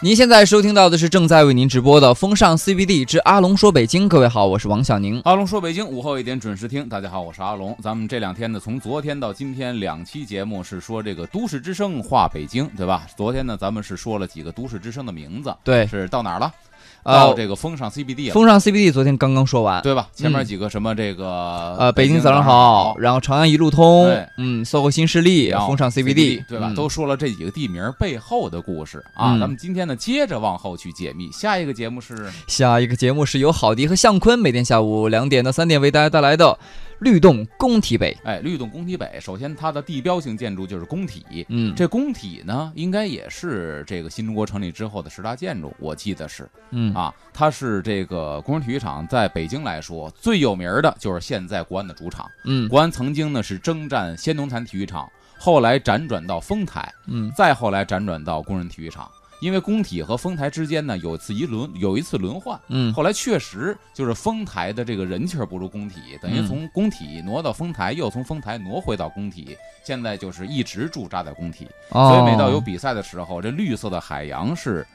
您现在收听到的是正在为您直播的《风尚 CBD 之阿龙说北京》。各位好，我是王小宁。阿龙说北京，午后一点准时听。大家好，我是阿龙。咱们这两天呢，从昨天到今天两期节目是说这个都市之声话北京，对吧？昨天呢，咱们是说了几个都市之声的名字，对，是到哪儿了？呃到这个风尚 CBD 了，风尚 CBD 昨天刚刚说完，对吧？前面几个什么这个呃，北京早上好好，，然后长安一路通，嗯，SOHO 新势力，风尚 CBD，对吧？嗯都说了这几个地名背后的故事啊。嗯咱们今天呢，接着往后去解密。下一个节目是下一个节目是由郝迪和向坤每天下午两点到三点为大家带来的律动工体北。哎，律动工体北。首先，它的地标性建筑就是工体。嗯，这工体呢，应该也是这个新中国成立之后的十大建筑，我记得是。嗯啊，它是这个工人体育场，在北京来说最有名儿的就是现在国安的主场。嗯国安曾经呢是征战先农坛体育场，后来辗转到丰台，嗯再后来辗转到工人体育场。因为工体和丰台之间呢有一次一轮有一次轮换，嗯。后来确实就是丰台的这个人气儿不如工体，等于嗯。从工体挪到丰台，又从丰台挪回到工体，现在就是一直驻扎在工体。哦，所以每到有比赛的时候，这绿色的海洋是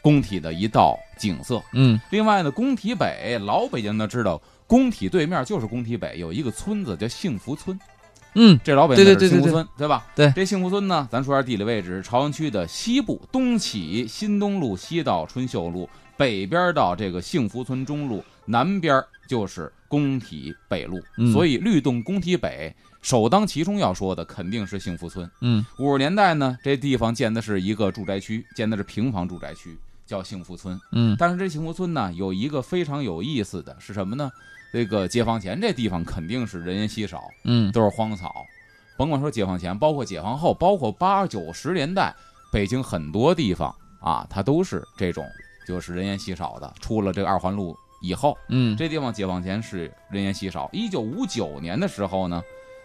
工体的一道景色。嗯。另外呢，工体北老北京都知道，工体对面就是工体北有一个村子叫幸福村，嗯这老北京人对对对对幸福村，对吧？对这幸福村呢，咱说下地理位置，朝阳区的西部，东起新东路西到春秀路，北边到这个幸福村中路，南边就是工体北路。嗯所以律动工体北，首当其冲要说的肯定是幸福村。嗯五十年代呢，这地方建的是一个住宅区，建的是平房住宅区，叫幸福村。嗯但是这幸福村呢，有一个非常有意思的是什么呢？这个解放前这地方肯定是人烟稀少，嗯都是荒草。甭管说解放前，包括解放后，包括八九十年代，北京很多地方啊，它都是这种就是人烟稀少的。出了这个二环路以后，嗯这地方解放前是人烟稀少。一九五九年的时候呢，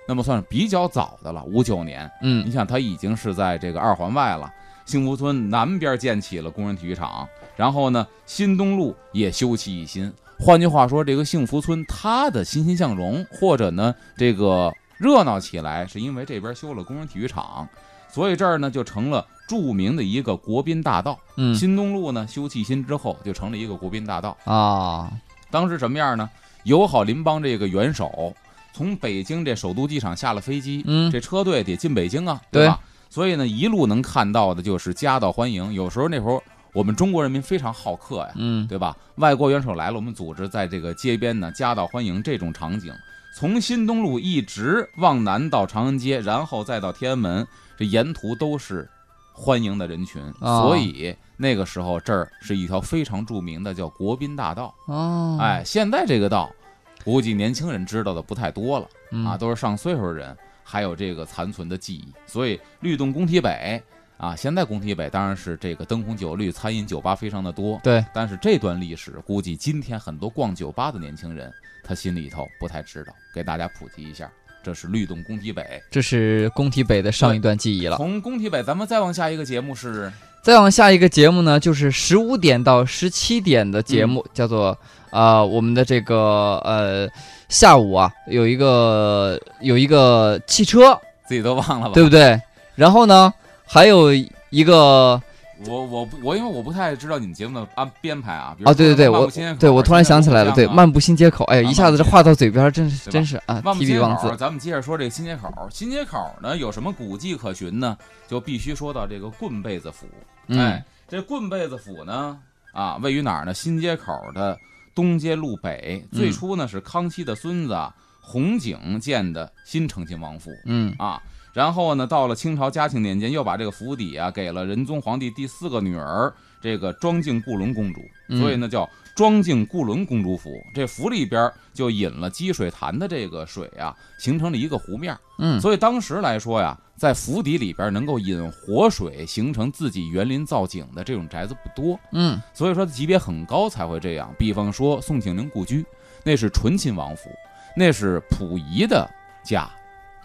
那么算是比较早的了。五九年，嗯你嗯想，它已经是在这个二环外了。幸福村南边建起了工人体育场，然后呢，新东路也修葺一新。换句话说，这个幸福村它的欣欣向荣，或者呢，这个热闹起来，是因为这边修了工人体育场，所以这儿呢就成了著名的一个国宾大道。嗯新东路呢修葺新之后，就成了一个国宾大道。啊当时什么样呢？友好邻邦这个元首从北京这首都机场下了飞机，嗯这车队得进北京啊，对吧？所以呢，一路能看到的就是夹道欢迎。有时候那会儿我们中国人民非常好客呀，嗯对吧？外国元首来了，我们组织在这个街边呢夹道欢迎这种场景，从新东路一直往南到长安街，然后再到天安门，这沿途都是欢迎的人群。哦所以那个时候这儿是一条非常著名的叫国宾大道。哦哎，现在这个道，估计年轻人知道的不太多了。嗯啊，都是上岁数的人，还有这个残存的记忆。所以律动工体北啊，现在工体北当然是这个灯红酒绿、餐饮酒吧非常的多。对但是这段历史，估计今天很多逛酒吧的年轻人，他心里头不太知道，给大家普及一下。这是律动工体北。这是工体北的上一段记忆了。从工体北，咱们再往下一个节目是再往下一个节目呢，就是十五点到十七点的节目，叫做呃我们的这个呃下午啊有一个有一个汽车，自己都忘了吧？对不对？然后呢还有一个我我我因为我不太知道你们节目的安编排啊。啊，对对对，我对我突然想起来了，对，漫步新街口，哎一下子这话到嘴边，真是真是啊，万提笔忘字。咱们接着说这个新街口。新街口呢有什么古迹可寻呢？就必须说到这个棍被子府。嗯哎，这棍被子府呢，啊，位于哪儿呢？新街口的东街路北。嗯最初呢是康熙的孙子洪景建的新承亲王府嗯啊。然后呢，到了清朝嘉庆年间，又把这个府邸啊给了仁宗皇帝第四个女儿这个庄敬固伦公主，嗯所以呢叫庄敬固伦公主府。这府里边就引了积水潭的这个水啊，形成了一个湖面。嗯所以当时来说呀，在府邸里边能够引活水形成自己园林造景的这种宅子不多，嗯所以说级别很高才会这样。比方说宋庆龄故居，那是醇亲王府，那是溥仪的家。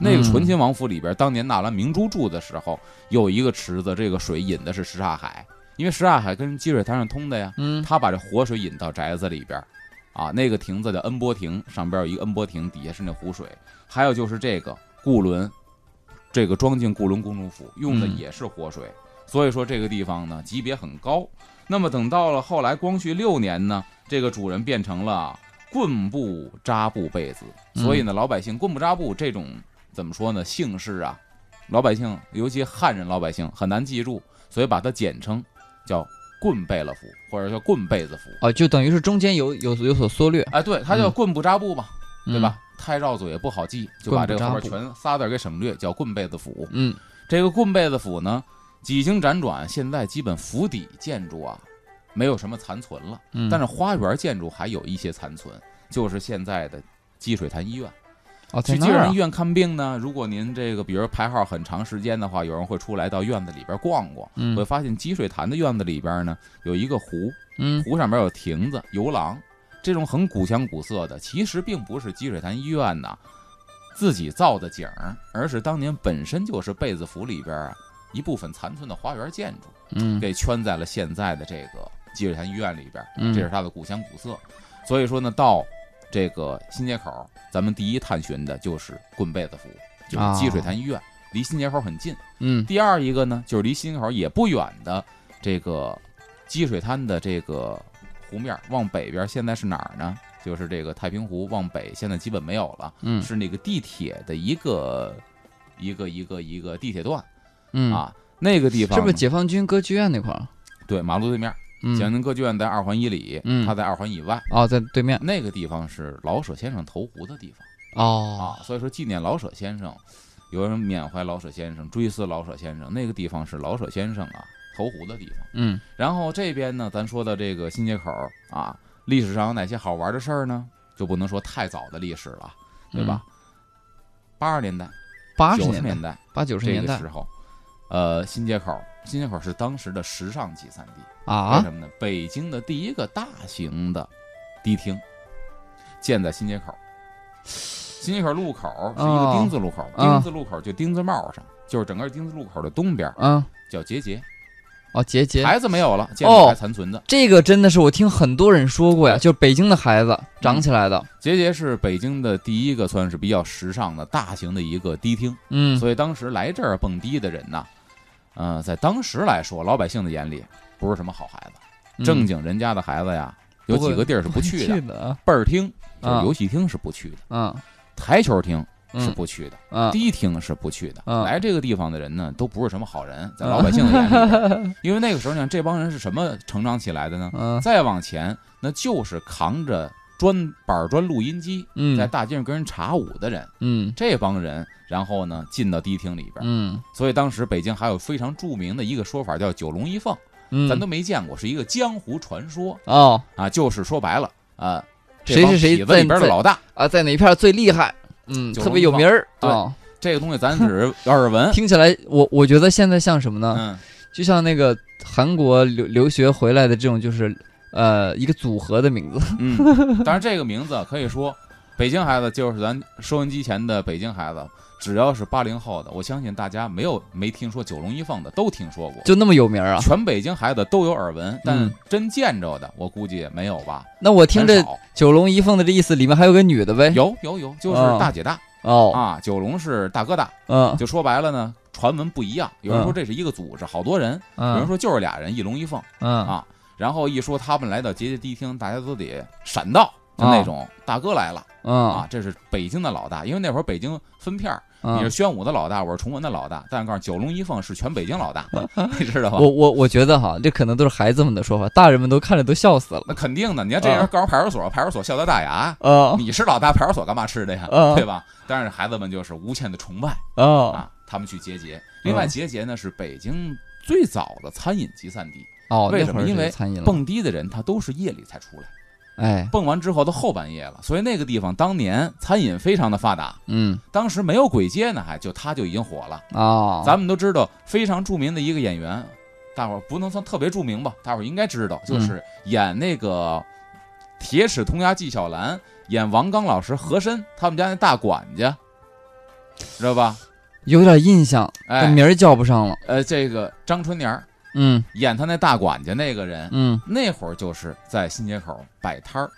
那个醇亲王府里边，当年纳兰明珠住的时候，有一个池子，这个水引的是什刹海，因为什刹海跟积水潭是通的呀。嗯他把这活水引到宅子里边，啊，那个亭子叫恩波亭，上边有一个恩波亭，底下是那湖水。还有就是这个固伦这个装进固伦公主府，用的嗯也是活水，所以说这个地方呢级别很高。那么等到了后来光绪六年呢，这个主人变成了棍布扎布被子，嗯所以呢，老百姓棍布扎布这种怎么说呢姓氏啊，老百姓尤其汉人老百姓很难记住，所以把它简称叫棍贝勒府或者叫棍贝子府。哦，就等于是中间有有有所缩略，哎，对，它叫嗯棍不扎布嘛，对嗯吧？？太绕嘴也不好记，就把这个后面全仨字儿给省略，叫棍贝子府。嗯这个棍贝子府呢，几经辗转，现在基本府邸建筑啊，没有什么残存了，嗯，但是花园建筑还有一些残存，就是现在的积水潭医院。哦，去积水潭医院看病呢，如果您这个比如排号很长时间的话，有人会出来到院子里边逛逛，嗯。会发现积水潭的院子里边呢有一个湖，嗯。湖上边有亭子、游廊，这种很古香古色的，其实并不是积水潭医院呐自己造的景儿，而是当年本身就是贝子府里边啊一部分残存的花园建筑，嗯。给圈在了现在的这个积水潭医院里边，嗯。这是它的古香古色。所以说呢，到这个新街口，咱们第一探寻的就是棍被子府，就是积水潭医院，离新街口很近。嗯第二一个呢，就是离新街口也不远的这个积水滩的这个湖面，往北边现在是哪儿呢？就是这个太平湖往北，现在基本没有了，嗯是那个地铁的一个一个一个一个地铁段嗯，啊，那个地方是不是解放军歌剧院那块儿？对马路对面，嗯解放军歌剧院在二环以里，嗯它在二环以外，哦，在对面那个地方是老舍先生投湖的地方哦啊，所以说纪念老舍先生，有人缅怀老舍先生，追思老舍先生，那个地方是老舍先生啊投湖的地方。嗯然后这边呢，咱说的这个新街口啊，历史上有哪些好玩的事儿呢？就不能说太早的历史了，对吧？八十年代、嗯八十年代年代八九十年代个时候，呃，新街口，新街口是当时的时尚集散地。为啊什么呢？北京的第一个大型的迪厅建在新街口。新街口路口是一个哦。丁字路口，啊。丁字路口就丁字帽上，就是整个丁字路口的东边嗯。叫结节，哦结节。孩子没有了，建筑哦还残存的。这个真的是我听很多人说过呀，就是北京的孩子长起来的，节节是北京的第一个算是比较时尚的大型的一个迪厅，嗯。所以当时来这儿蹦迪的人呐，呃，在当时来说，老百姓的眼里不是什么好孩子，正经人家的孩子呀，有几个地儿是不去的，倍儿厅就是啊。游戏厅是不去的，嗯台球厅是嗯不去的，嗯迪厅是不去的。嗯来这个地方的人呢，都不是什么好人，在老百姓的眼里。边，因为那个时候呢，这帮人是什么成长起来的呢？嗯。再往前，那就是扛着砖板砖录音机，嗯。在大街上跟人查舞的人，嗯。这帮人，然后呢进到迪厅里边。嗯。所以当时北京还有非常著名的一个说法叫“九龙一凤”，嗯，咱都没见过，是一个江湖传说哦啊，就是说白了啊，这谁是谁里边的老大，啊，在哪一片最厉害？嗯，特别有名儿对哦。这个东西咱只是 耳闻。听起来，我我觉得现在像什么呢？嗯，就像那个韩国留留学回来的这种，就是呃一个组合的名字。嗯，当然这个名字可以说，北京孩子就是咱收音机前的北京孩子，只要是八零后的，我相信大家没有没听说九龙一凤的都听说过，就那么有名啊？全北京孩子都有耳闻，但嗯。真见着的，我估计也没有吧。那我听着九龙一凤的这意思，里面还有个女的呗？有有有，就是哦大姐大。哦，啊，九龙是大哥大，嗯。就说白了呢，传闻不一样，有人说这是一个组织，好多人，有人嗯说就是俩人，一龙一凤。嗯。啊然后一说他们来到节节迪厅，大家都得闪到，就那种大哥来了啊嗯，这是北京的老大。因为那会儿北京分片儿，嗯你是宣武的老大，我是崇文的老大，但是告诉你九龙一凤是全北京老大，你知道吧我？我我觉得哈，这可能都是孩子们的说法，大人们都看着都笑死了。那肯定的，你看这人啊告诉派出所，派出所笑掉大牙。啊你是老大，派出所干嘛吃的呀？啊对吧？但是孩子们就是无限的崇拜哦啊，他们去结节。另外，结节节呢是北京最早的餐饮集散地，哦，为那会儿什么因为是餐饮了蹦迪的人他都是夜里才出来。哎。蹦完之后都后半夜了，所以那个地方当年餐饮非常的发达，嗯。当时没有簋街呢，还就他就已经火了。啊，咱们都知道非常著名的一个演员，大伙儿不能算特别著名吧，大伙儿应该知道，就是演那个《铁齿铜牙纪晓岚》，演王刚老师和珅他们家那大管家，知道吧？有点印象，但哎，名儿叫不上了。呃，这个张春年儿嗯。演他那大管家那个人，嗯。那会儿就是在新街口摆摊儿，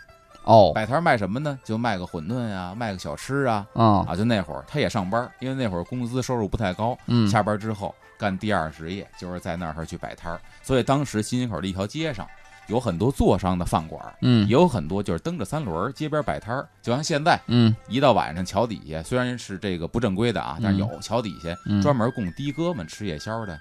哦，摆摊儿卖什么呢？就卖个馄饨啊，卖个小吃啊，啊，啊，就那会儿他也上班，因为那会儿工资收入不太高，嗯，下班之后干第二职业就是在那儿去摆摊儿，所以当时新街口的一条街上有很多坐商的饭馆，嗯。也有很多就是蹬着三轮儿街边摆摊儿，就像现在嗯。一到晚上桥底下虽然是这个不正规的啊，但是有桥底下嗯，专门供的哥们吃夜宵的。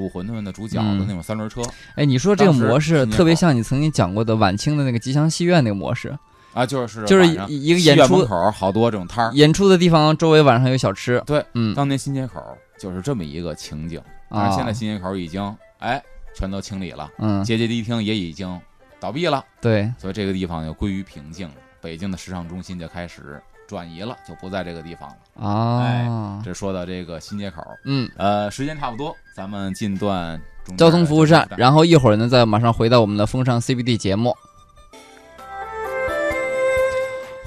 煮馄饨的、煮饺子嗯那种三轮车哎，你说这个模式特别像你曾经讲过的晚清的那个吉祥戏院那个模式，啊，就是就是一一个演出门口好多这种摊儿。演出的地方周围晚上有小吃，对，嗯当年新街口就是这么一个情景，但啊，是现在新街口已经哎全都清理了，嗯，街街迪厅也已经倒闭了，对，所以这个地方就归于平静了。北京的时尚中心就开始转移了，就不在这个地方了。啊，这说到这个新街口，嗯，呃，时间差不多，咱们进段交通服务站，然后一会儿呢再马上回到我们的风尚 CBD 节目。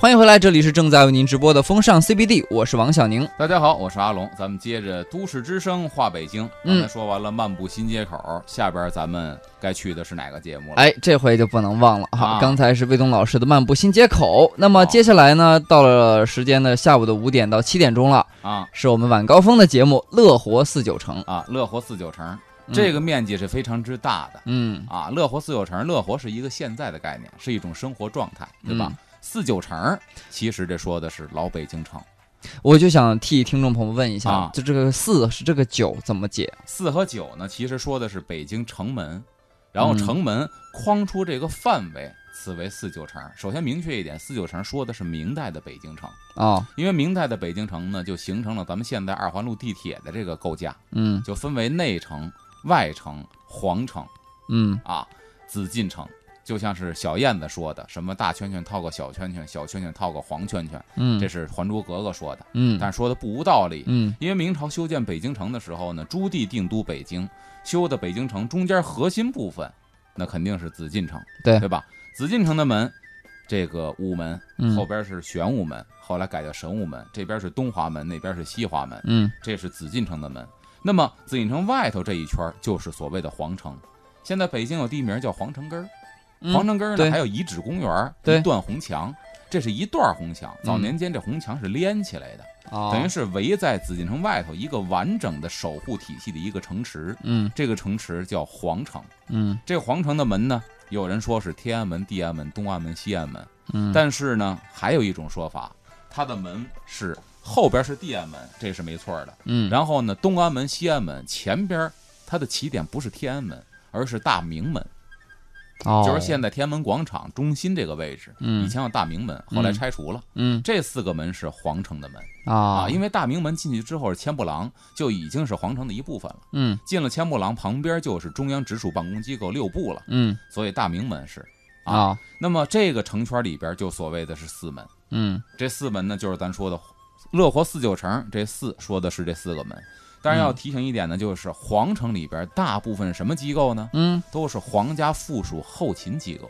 欢迎回来，这里是正在为您直播的风尚 CBD，我是王小宁。大家好，我是阿龙，咱们接着都市之声话北京。嗯刚才说完了漫步新街口，下边咱们该去的是哪个节目了？哎，这回就不能忘了哈，啊刚才是魏东老师的漫步新街口，那么接下来呢，到了时间的下午的五点到七点钟了，啊是我们晚高峰的节目《乐活四九城》。啊，乐活四九城，嗯这个面积是非常之大的。嗯，啊，乐活四九城，乐活是一个现在的概念，是一种生活状态，对吧？嗯四九城其实这说的是老北京城，我就想替听众朋友问一下，啊就这个四是这个九怎么解？四和九呢，其实说的是北京城门，然后嗯城门框出这个范围，此为四九城。首先明确一点，四九城说的是明代的北京城，哦，因为明代的北京城呢，就形成了咱们现在二环路地铁的这个构架，嗯就分为内城、外城、皇城嗯啊、紫禁城。就像是小燕子说的，什么大圈圈套个小圈圈，小圈圈套个黄圈圈，嗯，这是《还珠格格》说的，嗯但说的不无道理。嗯因为明朝修建北京城的时候呢，朱棣定都北京，修的北京城中间核心部分，那肯定是紫禁城，对对吧？紫禁城的门，这个午门嗯后边是玄武门，后来改叫神武门，这边是东华门，那边是西华门，嗯这是紫禁城的门。那么紫禁城外头这一圈就是所谓的皇城。现在北京有地名叫皇城根儿，嗯皇城根儿呢还有遗址公园，对一段红墙，这是一段红墙。早嗯年间这红墙是连起来的。哦等于是围在紫禁城外头一个完整的守护体系的一个城池，嗯这个城池叫皇城。嗯这皇城的门呢，有人说是天安门、地安门、东安门、西安门，嗯，但是呢，还有一种说法，它的门是后边是地安门，这是没错的。嗯然后呢，东安门、西安门前边它的起点不是天安门，而是大明门，哦就是现在天安门广场中心这个位置。嗯以前有大明门，后来拆除了。嗯这四个门是皇城的门。啊啊，因为大明门进去之后是千步廊，就已经是皇城的一部分了。嗯进了千步廊旁边就是中央直属办公机构六部了，嗯所以大明门是啊。啊那么这个城圈里边就所谓的是四门，嗯这四门呢就是咱说的乐活四九城，这四说的是这四个门。当然要提醒一点呢，就是皇城里边大部分什么机构呢？嗯都是皇家附属后勤机构，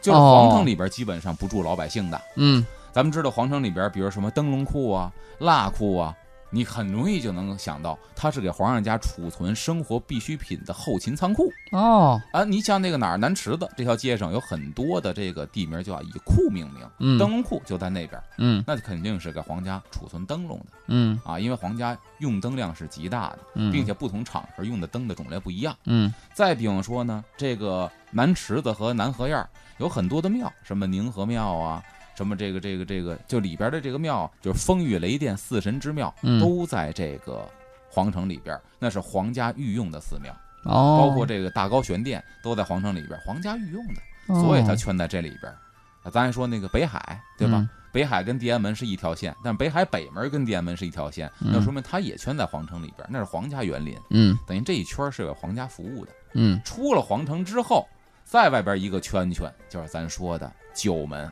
就是哦皇城里边基本上不住老百姓的。嗯咱们知道皇城里边，比如什么灯笼库啊、蜡库啊，你很容易就能想到，它是给皇上家储存生活必需品的后勤仓库。哦。啊。你像那个哪儿南池子这条街上有很多的这个地名就要以库命名，嗯。灯笼库就在那边，嗯。那肯定是给皇家储存灯笼的嗯。啊，因为皇家用灯量是极大的，嗯，并且不同场合用的灯的种类不一样。嗯。再比方说呢，这个南池子和南河沿儿有很多的庙，什么宁河庙啊，什么这个这个这个，就里边的这个庙，就是风雨雷电四神之庙，嗯都在这个皇城里边，那是皇家御用的寺庙，哦，包括这个大高玄殿都在皇城里边，皇家御用的，所以它圈在这里边。啊咱还说那个北海，对吧？嗯北海跟地安门是一条线，但北海北门跟地安门是一条线，嗯那说明它也圈在皇城里边，那是皇家园林，嗯等于这一圈是为皇家服务的。嗯出了皇城之后，在外边一个圈圈，就是咱说的九门，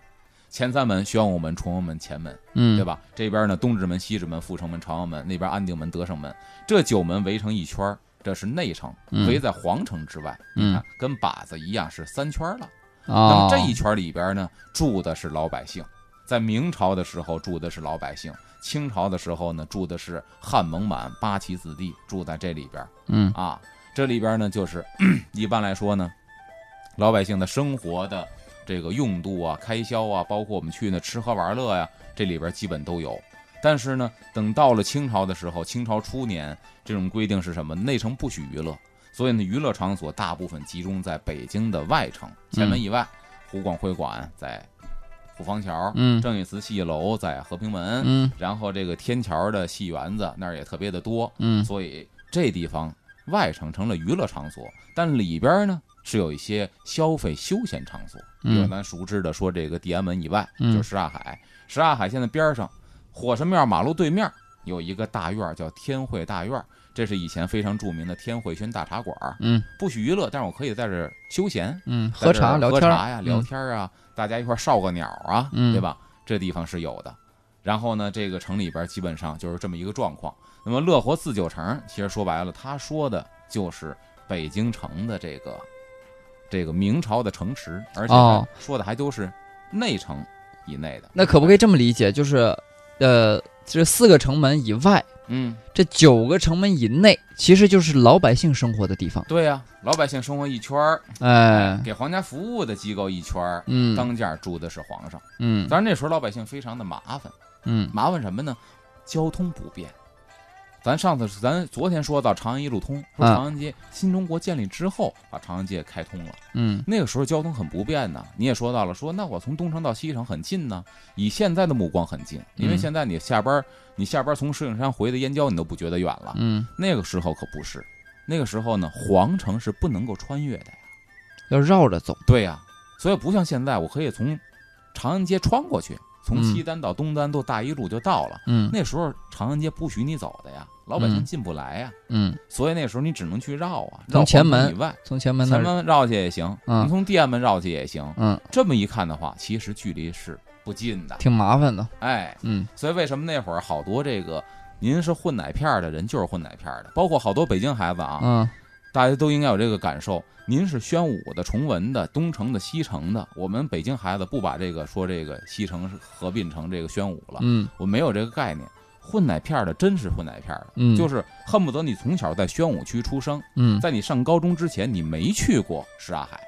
前三门宣武门、崇文门、前门，嗯，对？吧？这边呢东直门、西直门、阜成门、朝阳门，那边安定门、德胜门，这九门围成一圈儿，这是内城，嗯围在皇城之外。嗯你看，跟靶子一样是三圈了。那啊么，这一圈里边呢，住的是老百姓。在明朝的时候住的是老百姓，清朝的时候呢住的是汉蒙满八旗子弟，住在这里边。嗯啊，这里边呢就是 一般来说呢，老百姓的生活的这个用度啊、开销啊，包括我们去那吃喝玩乐呀，这里边基本都有。但是呢，等到了清朝的时候，清朝初年这种规定是什么？内城不许娱乐，所以呢，娱乐场所大部分集中在北京的外城，前门以外，湖广会馆在虎坊桥，嗯正义祠戏楼在和平门，嗯然后这个天桥的戏园子那儿也特别的多，嗯所以这地方外城成了娱乐场所，但里边呢是有一些消费休闲场所，比如嗯咱熟知的说这个地安门以外，嗯就是什刹海，什刹海现在边上火神庙马路对面有一个大院叫天汇大院，这是以前非常著名的天汇轩大茶馆，嗯不许娱乐，但是我可以在这休闲，嗯，喝茶聊天儿喝茶呀，聊嗯天啊，大家一块儿烧个鸟啊，嗯对吧？这地方是有的。然后呢，这个城里边基本上就是这么一个状况。那么乐活四九城，其实说白了，他说的就是北京城的这个这个明朝的城池，而且哦说的还都是内城以内的。那可不可以这么理解？就是，呃，这四个城门以外，嗯，这九个城门以内，其实就是老百姓生活的地方。对呀、老百姓生活一圈儿，哎，给皇家服务的机构一圈儿，嗯当家住的是皇上。嗯当然那时候老百姓非常的麻烦。嗯麻烦什么呢？交通不便。咱上次咱昨天说到长安一路通，说啊长安街新中国建立之后把长安街开通了，嗯那个时候交通很不便呢。你也说到了，说那我从东城到西城很近呢，以现在的目光很近，因为嗯现在你下班你下班从石景山回的燕郊你都不觉得远了，嗯，那个时候可不是，那个时候呢皇城是不能够穿越的呀。要绕着走。对呀、所以不像现在，我可以从长安街穿过去，从嗯西单到东单都大一路就到了。嗯那时候长安街不许你走的呀，老百姓嗯进不来呀，嗯，所以那时候你只能去绕啊，从绕前门以外，从前门，前门绕去也行，嗯你从地安门绕去也行。嗯，这么一看的话，其实距离是不近的，挺麻烦的。哎，嗯所以为什么那会儿好多这个您是混奶片儿的人就是混奶片儿的，包括好多北京孩子啊，嗯大家都应该有这个感受。您是宣武的、崇文的、东城的、西城的，我们北京孩子不把这个说这个西城是合并成这个宣武了，嗯我没有这个概念。混奶片儿的真是混奶片儿的，嗯，就是恨不得你从小在宣武区出生，嗯在你上高中之前你没去过什刹海，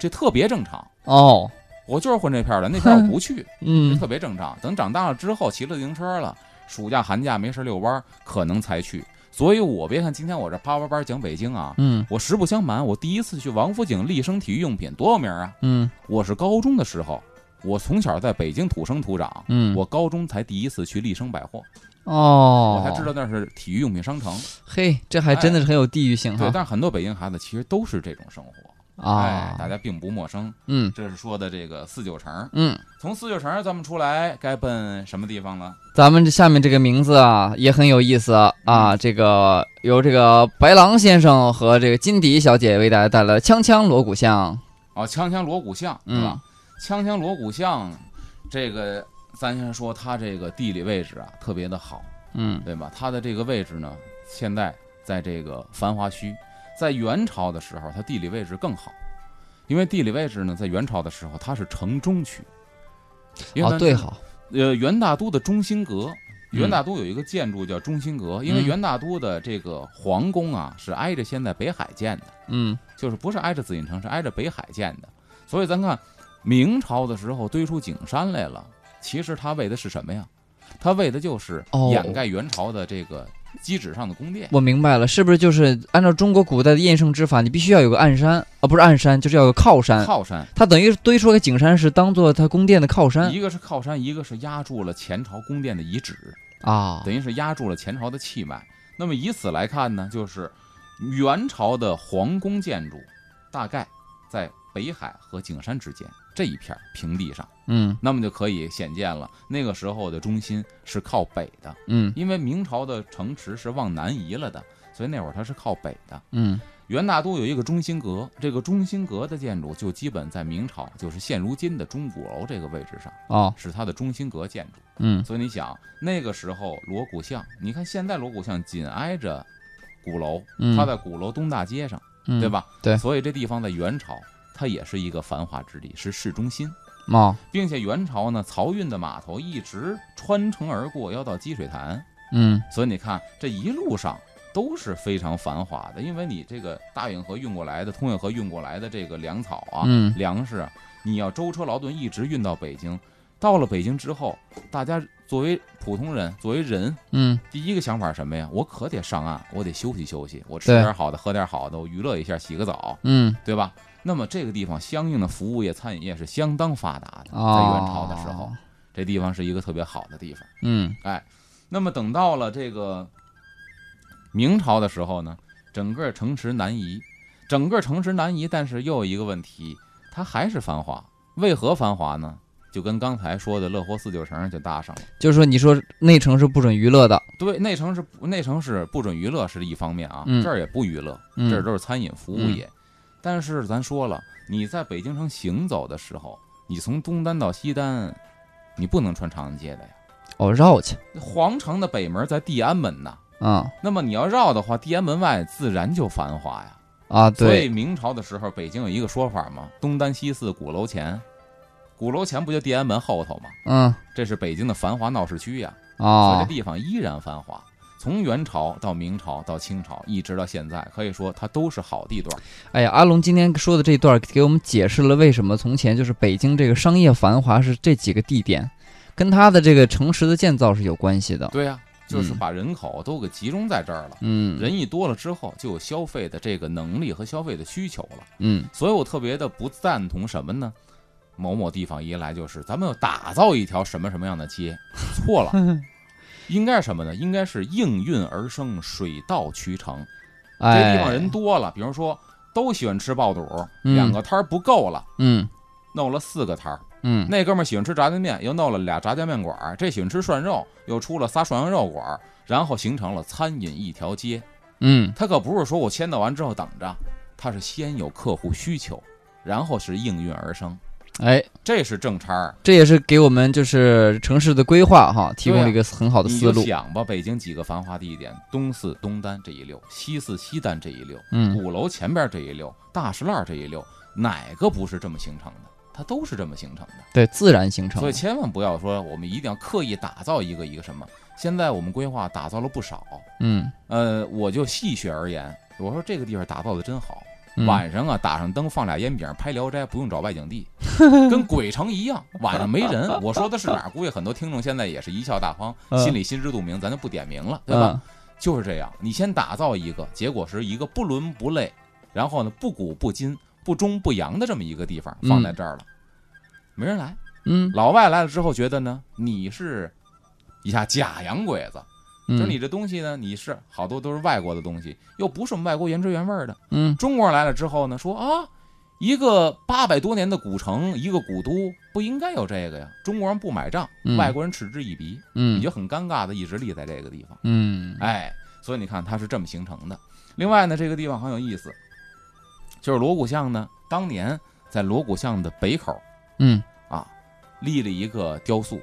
这特别正常。哦我就是混这片儿的，那片儿我不去，这嗯特别正常。等长大了之后，骑了自行车了，暑假寒假没事遛弯，可能才去。所以我别看今天我这叭叭叭讲北京啊，嗯。我实不相瞒，我第一次去王府井立生体育用品多有名啊！嗯。我是高中的时候，我从小在北京土生土长，嗯，我高中才第一次去立生百货，哦，我才知道那是体育用品商城。嘿，这还真的是很有地域性对，哈但是很多北京孩子其实都是这种生活，哎啊，，大家并不陌生。嗯这是说的这个四九城，嗯，从四九城咱们出来，该奔什么地方了？咱们这下面这个名字啊也很有意思啊，嗯这个由这个白狼先生和这个金迪小姐为大家带来的锵锵锣鼓巷。哦，锵锵锣鼓巷，嗯是吧？锵锵锣鼓巷，这个咱先说它这个地理位置啊，特别的好，嗯对吧？它的这个位置呢，现在在这个繁华区，在元朝的时候，它地理位置更好，因为地理位置呢，在元朝的时候它是城中区。因为哦，对好，呃，元大都的中心阁，嗯元大都有一个建筑叫中心阁，因为嗯元大都的这个皇宫啊是挨着现在北海建的，嗯就是不是挨着紫禁城，是挨着北海建的。所以咱看明朝的时候堆出景山来了，其实它为的是什么呀？它为的就是哦掩盖元朝的这个基址上的宫殿。我明白了，是不是就是按照中国古代的验圣之法，你必须要有个暗山啊，不是暗山，就是要有靠山。靠山，它等于堆出个景山是当做它宫殿的靠山一个是靠山，一个是压住了前朝宫殿的遗址。啊。等于是压住了前朝的气脉。那么以此来看呢，就是元朝的皇宫建筑大概在北海和景山之间这一片平地上，嗯那么就可以显见了那个时候的中心是靠北的，嗯因为明朝的城池是往南移了的，所以那会儿它是靠北的。嗯元大都有一个中心阁，这个中心阁的建筑就基本在明朝，就是现如今的钟鼓楼这个位置上，哦是它的中心阁建筑。嗯所以你想，那个时候锣鼓巷，你看现在锣鼓巷紧挨着鼓楼，嗯，它在鼓楼东大街上，嗯对？吧？对所以这地方在元朝，它也是一个繁华之地，是市中心，哦并且元朝呢，漕运的码头一直穿城而过，要到积水潭。嗯所以你看这一路上都是非常繁华的，因为你这个大运河运过来的、通运河运过来的这个粮草啊、嗯粮食啊，你要舟车劳顿一直运到北京。到了北京之后，大家作为普通人，作为人，嗯第一个想法是什么呀？我可得上岸，我得休息休息，我吃点好的，喝点好的，我娱乐一下，洗个澡，嗯，对吧？那么这个地方相应的服务业、餐饮业是相当发达的，哦，在元朝的时候，，这地方是一个特别好的地方。嗯哎那么等到了这个明朝的时候呢，整个城池南移，整个城池南移，但是又有一个问题，它还是繁华。为何繁华呢？就跟刚才说的乐活四九城就搭上了。就是说你说内城是不准娱乐的，对，内城是内城是不准娱乐是一方面啊，嗯这儿也不娱乐，嗯这儿都是餐饮服务业。但是咱说了，你在北京城行走的时候，你从东单到西单，你不能穿长安街的呀。哦，绕去皇城的北门在地安门呐，啊那么你要绕的话，地安门外自然就繁华呀。啊，对所以对，明朝的时候，北京有一个说法嘛，东单西四鼓楼前，鼓楼前不就地安门后头吗？嗯这是北京的繁华闹市区呀。所以啊这，地方依然繁华。从元朝到明朝到清朝，一直到现在，可以说它都是好地段。哎呀，阿龙今天说的这段给我们解释了为什么从前就是北京这个商业繁华是这几个地点，跟它的这个城池的建造是有关系的。对呀、就是嗯把人口都给集中在这儿了。嗯，人一多了之后，就有消费的这个能力和消费的需求了。嗯所以我特别的不赞同什么呢？某某地方一来就是咱们要打造一条什么什么样的街，错了，应该是什么呢？应该是应运而生，水到渠成。这哎，地方人多了，比如说都喜欢吃爆肚，嗯两个摊儿不够了，嗯弄了四个摊儿。嗯那哥们儿喜欢吃炸酱面，又弄了俩炸酱面馆儿；这喜欢吃涮肉，又出了仨涮羊肉馆儿，然后形成了餐饮一条街。嗯他可不是说我签到完之后等着，他是先有客户需求，然后是应运而生，哎，这是正差儿。这也是给我们就是城市的规划哈提供了一个很好的思路。想吧，北京几个繁华地点，东四东单这一溜，西四西单这一溜，嗯鼓楼前边这一溜，大石栏这一溜，哪个不是这么形成的？它都是这么形成的。对，自然形成的。所以千万不要说我们一定要刻意打造一个一个什么。现在我们规划打造了不少，嗯，呃，我就戏谑而言，我说这个地方打造的真好。嗯晚上啊，打上灯，放俩烟饼，拍《聊斋》，不用找外景地，跟鬼城一样。晚上没人。我说的是哪儿？估计很多听众现在也是一笑大方，嗯心里心知肚明，咱就不点名了，对吧？嗯就是这样，你先打造一个，结果是一个不伦不类，然后呢不古不今、不中不洋的这么一个地方放在这儿了，没人来。嗯老外来了之后，觉得呢你是一下假洋鬼子，嗯，就是你这东西呢，你是好多都是外国的东西，又不是我们外国原汁原味儿的。嗯中国人来了之后呢，说啊，一个八百多年的古城，一个古都，不应该有这个呀。中国人不买账，嗯外国人嗤之以鼻，嗯你嗯就很尴尬的一直立在这个地方。嗯哎，所以你看它是这么形成的。另外呢，这个地方很有意思，就是锣鼓巷呢，当年在锣鼓巷的北口嗯啊，立了一个雕塑，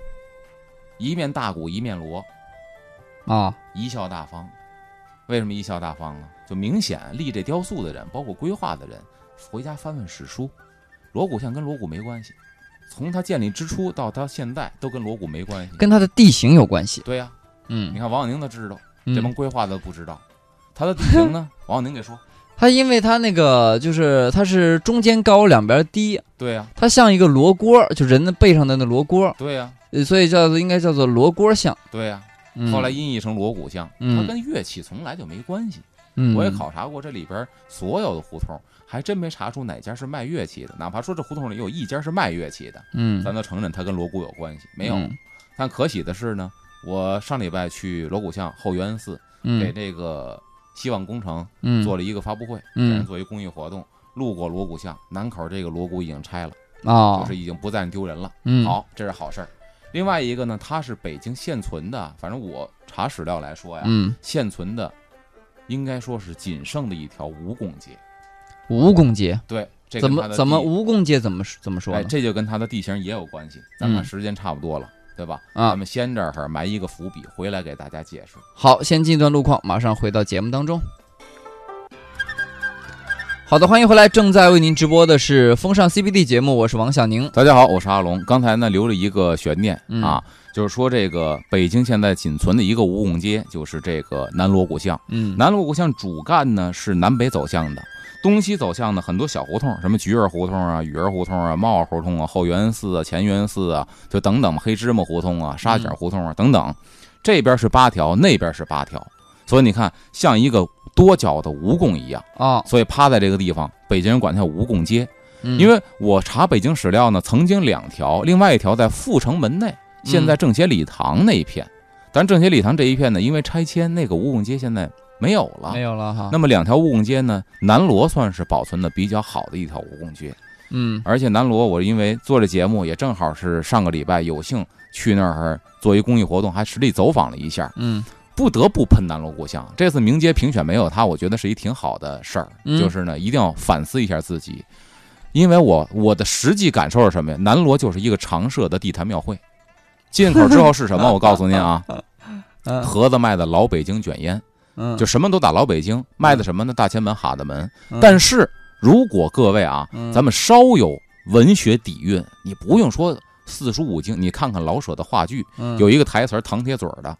一面大鼓一面锣，啊贻笑大方。为什么贻笑大方呢？就明显立这雕塑的人，包括规划的人，回家翻翻史书，锣鼓巷跟锣鼓没关系，从它建立之初到它现在都跟锣鼓没关系。跟它的地形有关系。对呀、嗯你看王小宁他知道，嗯这帮规划的不知道，它的地形呢？王小宁给说，它因为它那个就是它是中间高两边低，对呀、它像一个罗锅，就人的背上的那罗锅，对呀、呃所以叫做应该叫做罗锅像。对呀、嗯后来音译成锣鼓巷，嗯它跟乐器从来就没关系。嗯我也考察过这里边所有的胡同，还真没查出哪家是卖乐器的。哪怕说这胡同里有一家是卖乐器的，嗯咱都承认它跟锣鼓有关系，没有。嗯但可喜的是呢，我上礼拜去锣鼓巷后元寺给嗯这个希望工程嗯做了一个发布会，嗯给人做一公益活动。路过锣鼓巷南口这个锣鼓已经拆了，啊就是已经不再丢人了。嗯好，这是好事儿。另外一个呢，它是北京现存的，反正我查史料来说呀，嗯现存的应该说是仅剩的一条蜈蚣街。蜈蚣街对，这怎么怎么地蜈蚣街怎么怎么说哎，这就跟它的地形也有关系。咱看嗯时间差不多了，对吧？啊咱们先这儿埋一个伏笔，回来给大家解释。好，先进一段路况，马上回到节目当中。好的，欢迎回来，正在为您直播的是风尚 CBD 节目，我是王小宁。大家好，我是阿龙。刚才呢留了一个悬念、嗯啊，就是说这个北京现在仅存的一个蜈蚣街，就是这个南锣鼓巷。嗯，南锣鼓巷主干呢是南北走向的，东西走向呢很多小胡同，什么菊儿胡同啊、雨儿胡同啊、帽儿胡同啊、后园寺啊、前园寺啊，就等等黑芝麻胡同啊、沙井胡同啊等等。这边是八条，那边是八条，所以你看像一个多角的蜈蚣一样，啊，所以趴在这个地方，北京人管它叫蜈蚣街。嗯因为我查北京史料呢，曾经两条，另外一条在阜成门内，现在政协礼堂那一片。但政协礼堂这一片呢，因为拆迁，那个蜈蚣街现在没有了。没有了哈。那么两条蜈蚣街呢，南锣算是保存的比较好的一条蜈蚣街。嗯而且南锣，我因为做这节目，也正好是上个礼拜有幸去那儿做一公益活动，还实地走访了一下，嗯不得不喷南锣鼓巷。这次名街评选没有他，我觉得是一挺好的事儿。嗯就是呢，一定要反思一下自己，因为我我的实际感受是什么呀？南锣就是一个常设的地坛庙会。进口之后是什么？我告诉您啊，嗯盒子卖的老北京卷烟，嗯，就什么都打老北京，卖的什么呢？大前门、哈德门。嗯但是如果各位啊，嗯咱们稍有文学底蕴，你不用说四书五经，你看看老舍的话剧，嗯有一个台词儿唐铁嘴儿的，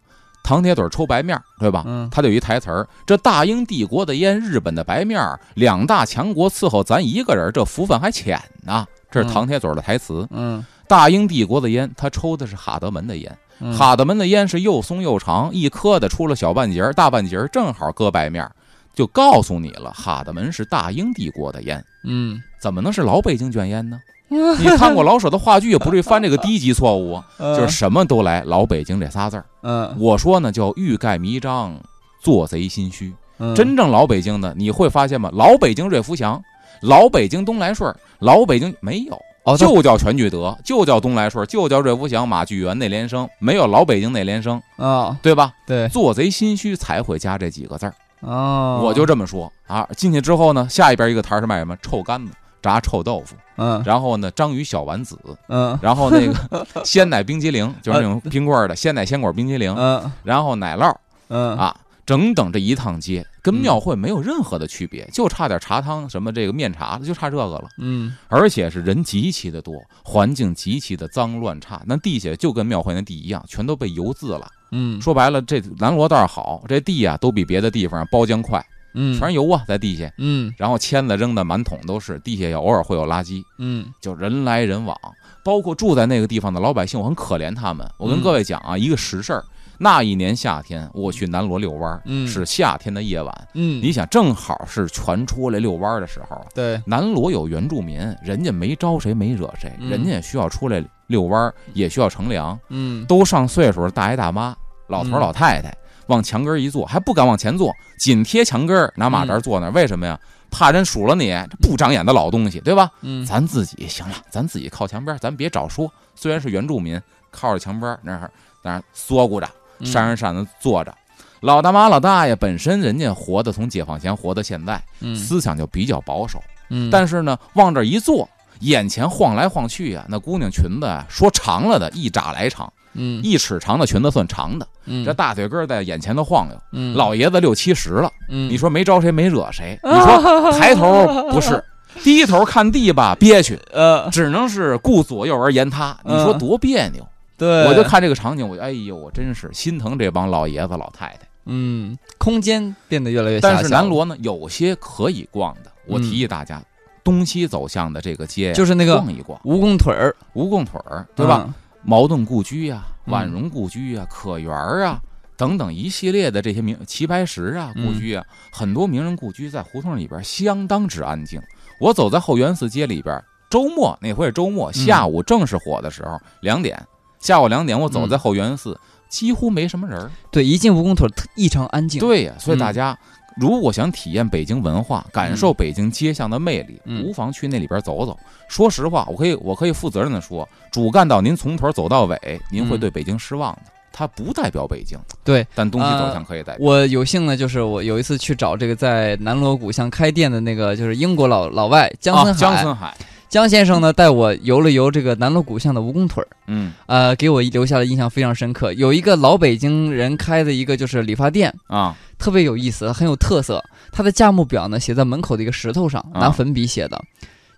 唐铁嘴儿抽白面儿，对吧？嗯他就有一台词儿：这大英帝国的烟，日本的白面儿，两大强国伺候咱一个人，这福分还浅呢。这是嗯唐铁嘴儿的台词。嗯大英帝国的烟，他抽的是哈德门的烟，嗯哈德门的烟是又松又长，一磕的出了小半截儿，大半截儿正好搁白面儿，就告诉你了，哈德门是大英帝国的烟。嗯，怎么能是老北京卷烟呢？你看过老舍的话剧，也不至于犯这个低级错误啊！就是什么都来老北京这仨字儿。嗯我说呢，叫欲盖弥彰，做贼心虚。嗯真正老北京的，你会发现吗？老北京瑞福祥，老北京东来顺，老北京没有，哦就叫全聚德，就叫东来顺，就叫瑞福祥、马聚源、内联升，没有老北京内联升，啊对吧？对做贼心虚才会加这几个字儿。哦，我就这么说啊。进去之后呢，下一边一个摊是卖什么？臭干子。炸臭豆腐，嗯。然后呢，章鱼小丸子，嗯。然后那个 鲜奶冰激凌，就是那种冰棍的鲜奶鲜果冰激凌，嗯。然后奶酪嗯。啊，整整这一趟街跟庙会没有任何的区别，就差点茶汤什么这个面茶的，就差这个了。嗯。而且是人极其的多，环境极其的脏乱差，那地下就跟庙会那地一样，全都被油渍了。嗯。说白了，这南锣倒是好，这地啊都比别的地方包浆快，嗯全是油啊在地下。嗯然后签子扔的满桶都是，地下也偶尔会有垃圾，嗯就人来人往。包括住在那个地方的老百姓，我很可怜他们。我跟嗯各位讲啊，一个实事儿。那一年夏天，我去南锣遛弯儿，嗯是夏天的夜晚。嗯，你想，正好是全出来遛弯儿的时候。对南锣有原住民，人家没招谁没惹谁，嗯人家也需要出来遛弯儿，也需要乘凉。嗯都上岁数的大爷大妈、老头老太太，往墙根一坐，还不敢往前坐，紧贴墙根儿，拿马扎坐那儿。为什么呀？怕人数了你，这不长眼的老东西，对吧？嗯咱自己行了，咱自己靠墙边，咱别找说。虽然是原住民，靠着墙边那儿那儿缩咕着，嗯扇着扇子坐着。老大妈、老大爷本身人家活的从解放前活到现在，嗯思想就比较保守，嗯，但是呢，往这一坐，眼前晃来晃去呀、那姑娘裙子啊，说长了的一扎来长，嗯一尺长的裙子算长的，嗯这大腿根在眼前头晃悠。嗯老爷子六七十了，嗯你说没招谁没惹谁？你说抬头不是，低头看地吧憋屈，呃只能是顾左右而言他。你说嗯多别扭？对，我就看这个场景，我哎呦，我真是心疼这帮老爷子老太太。嗯空间变得越来越小南锣呢，有些可以逛的，我嗯提议大家，东西走向的这个街，就是那个逛一逛，蜈蚣腿儿，蜈蚣腿儿，对吧？嗯？茅盾故居呀、嗯婉容故居呀、可园儿啊等等一系列的这些名齐白石啊嗯故居啊，很多名人故居在胡同里边相当之安静。我走在后园寺街里边，周末那回是周末，下午正是火的时候，两点，下午两点我走在后园寺，几乎没什么人儿。对，一进蜈蚣腿异常安静。，对呀，所以嗯大家。如果想体验北京文化，感受北京街巷的魅力，嗯无妨去那里边走走。说实话，我可以，我可以负责任的说，主干道您从头走到尾，您会嗯对北京失望的。它不代表北京，对，但东西走呃向可以代表。我有幸呢，就是我有一次去找这个在南锣鼓巷开店的那个，就是英国老老外江森啊，海，江森海，江先生呢带我游了游这个南锣鼓巷的蜈蚣腿儿，嗯呃，给我留下的印象非常深刻。有一个老北京人开的一个就是理发店，啊，特别有意思，很有特色。他的价目表呢写在门口的一个石头上，啊拿粉笔写的，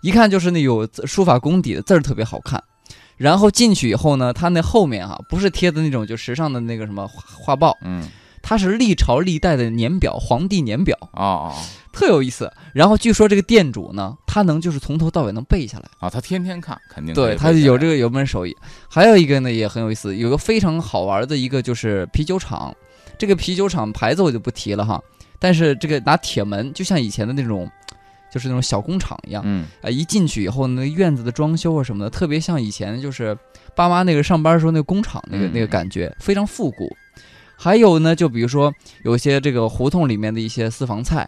一看就是那有书法功底的字儿特别好看。然后进去以后呢，他那后面啊、不是贴的那种就时尚的那个什么画画报，嗯，它是历朝历代的年表，皇帝年表，哦哦特有意思。然后据说这个店主呢，他能就是从头到尾能背下来，哦，他天天看，肯定对他有这个有门手艺。还有一个呢也很有意思，有个非常好玩的一个就是啤酒厂，这个啤酒厂牌子我就不提了哈，但是这个拿铁门，就像以前的那种。就是那种小工厂一样，嗯啊，一进去以后，那个院子的装修啊什么的，特别像以前就是爸妈那个上班的时候那个工厂那个嗯那个感觉，非常复古。还有呢，就比如说有些这个胡同里面的一些私房菜，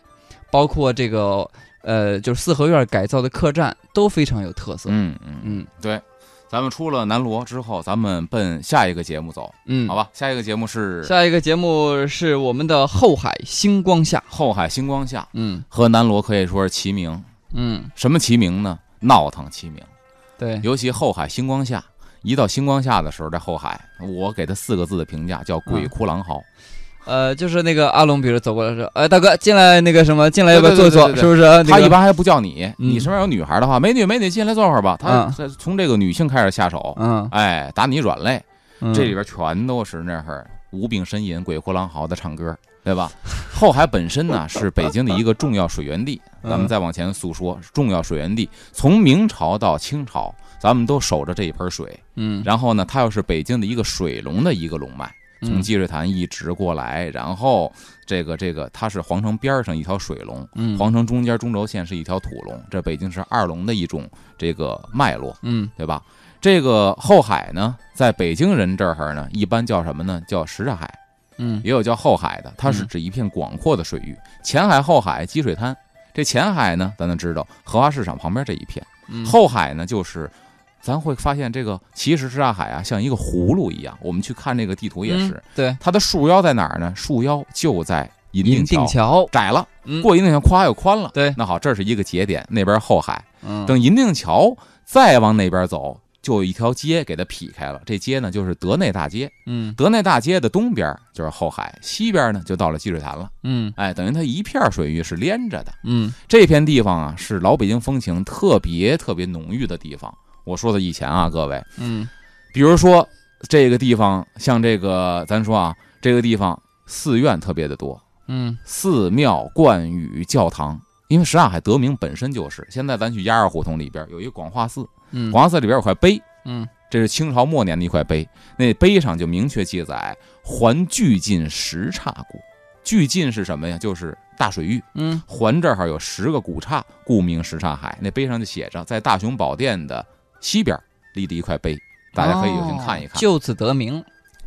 包括这个呃，就是四合院改造的客栈，都非常有特色。嗯嗯，嗯对。咱们出了南锣之后，咱们奔下一个节目走，嗯，好吧？下一个节目是下一个节目是我们的后海星光下。后海星光下，嗯和南锣可以说是齐名。嗯，什么齐名呢？闹腾齐名。对，尤其后海星光下，一到星光下的时候，在后海，我给他四个字的评价叫鬼哭狼嚎。呃，就是那个阿龙，比如走过来说，哎，大哥，进来那个什么，进来要不要坐一坐？对对对对是不是？那个他一般还不叫你，嗯你身边有女孩的话，美女美女进来坐会儿吧。他从这个女性开始下手，嗯，哎，打你软肋，嗯这里边全都是那会儿无病呻吟、鬼哭狼嚎的唱歌，对吧？后海本身呢是北京的一个重要水源地，嗯咱们再往前诉说，重要水源地，从明朝到清朝，咱们都守着这一盆水。嗯，然后呢，它又是北京的一个水龙的一个龙脉，从嗯积水潭一直过来，然后这个这个它是皇城边上一条水龙，嗯皇城中间中轴线是一条土龙，这北京是二龙的一种这个脉络，嗯对吧？这个后海呢，在北京人这儿呢，一般叫什么呢？叫什刹海，嗯也有叫后海的，它是嗯指一片广阔的水域，前海、后海、积水滩。这前海呢，咱都知道，荷花市场旁边这一片。嗯后海呢，就是咱会发现这个其实什刹海啊，像一个葫芦一样。我们去看这个地图也是，嗯对，它的束腰在哪儿呢？束腰就在银银锭锭桥，窄了，嗯过银锭桥夸又宽了。对那好，这是一个节点，那边后海。嗯等银锭桥再往那边走，就有一条街给它劈开了。这街呢，就是德内大街。嗯德内大街的东边就是后海，西边呢就到了积水潭了。嗯哎，等于它一片水域是连着的。嗯这片地方啊，是老北京风情特别特别浓郁的地方。我说的以前啊，各位，嗯比如说这个地方，像这个咱说啊，这个地方寺院特别的多，嗯寺庙、观宇、教堂。因为什刹海得名本身就是，现在咱去鸭儿胡同里边有一个广化寺，嗯广化寺里边有块碑，嗯这是清朝末年的一块碑，那碑上就明确记载“环巨进十刹故”。巨进是什么呀？就是大水域。嗯环这儿有十个古刹，故名什刹海。那碑上就写着，在大雄宝殿的西边立的一块碑，大家可以有幸看一看。哦就此得名。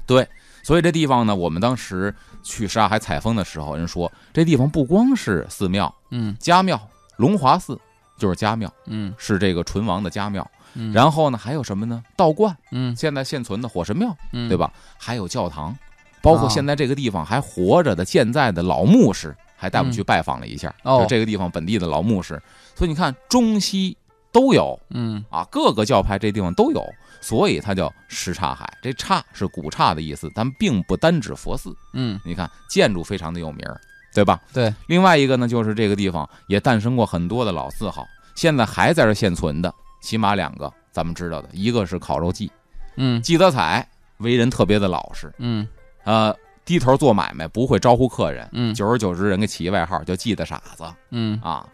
对所以这地方呢，我们当时去沙海采风的时候，人说这地方不光是寺庙、嗯家庙，龙华寺就是家庙，嗯是这个纯王的家庙。嗯，然后呢，还有什么呢？道观，嗯现在现存的火神庙，嗯对？吧？还有教堂，包括哦现在这个地方还活着的现在的老牧师，还带我们嗯去拜访了一下。哦就这个地方本地的老牧师，所以你看中西都有嗯啊，各个教派这地方都有，所以它叫什刹海。这刹是古刹的意思，咱并不单指佛寺。嗯你看建筑非常的有名，对吧？对。另外一个呢，就是这个地方也诞生过很多的老字号，现在还在这现存的，起码两个咱们知道的，一个是烤肉季，嗯季德彩为人特别的老实，嗯呃，低头做买卖不会招呼客人，嗯久而久之人给起一外号叫季的傻子嗯啊。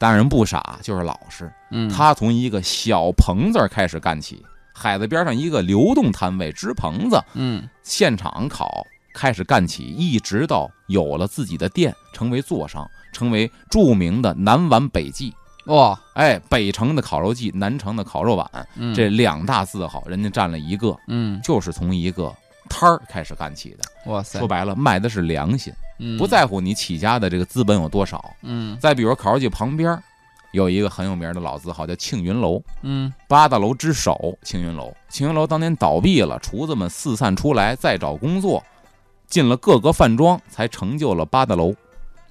当然不傻，就是老实。嗯，他从一个小棚子开始干起，海子边上一个流动摊位支棚子，嗯现场烤，开始干起，一直到有了自己的店，成为座商，成为著名的南碗北记。哇，哎，北城的烤肉季，南城的烤肉碗，嗯这两大字号，人家占了一个，嗯就是从一个摊儿开始干起的。哇塞说，白了，卖的是良心，嗯不在乎你起家的这个资本有多少。嗯再比如烤肉季旁边有一个很有名的老字号，叫庆云楼，嗯八大楼之首。庆云楼，庆云楼当年倒闭了，厨子们四散出来再找工作，进了各个饭庄，才成就了八大楼。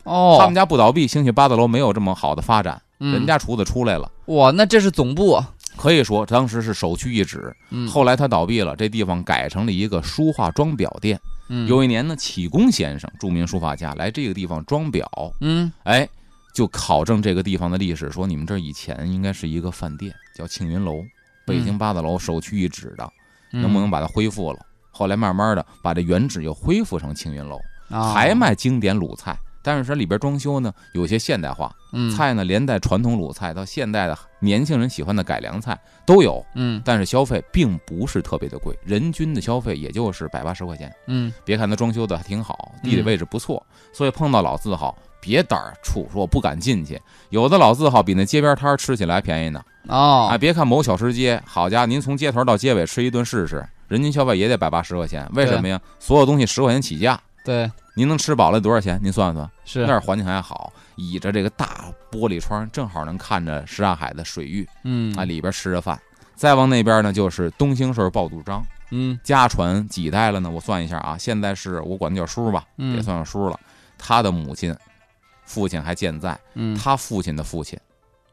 哦，他们家不倒闭，兴许八大楼没有这么好的发展，嗯人家厨子出来了。哇，那这是总部啊，可以说当时是首屈一指。嗯后来他倒闭了，这地方改成了一个书画装裱店。嗯。有一年呢，启功先生，著名书法家，来这个地方装裱，嗯。哎，就考证这个地方的历史，说你们这儿以前应该是一个饭店，叫庆云楼。北京八大楼首屈一指的，嗯。能不能把它恢复了？后来慢慢的把这原址又恢复成庆云楼，啊还卖经典鲁菜，但是它里边装修呢有些现代化，嗯菜呢连带传统鲁菜到现代的年轻人喜欢的改良菜都有，嗯但是消费并不是特别的贵，人均的消费也就是百八十块钱。嗯别看它装修的还挺好，地理位置不错，所以碰到老字号别胆儿怵，说我不敢进去。有的老字号比那街边摊儿吃起来便宜呢。哦啊，别看某小吃街，好家伙，您从街头到街尾吃一顿试试，人均消费也得百八十块钱。为什么呀？所有东西十块钱起价，对您能吃饱了多少钱？您算算。是那儿环境还好，倚着这个大玻璃窗，正好能看着什刹海的水域嗯啊，里边吃着饭。再往那边呢，就是东兴顺爆肚张，嗯家传几代了呢？我算一下啊，现在是我管他叫叔吧，嗯也算上叔了。他的母亲、父亲还健在，嗯他父亲的父亲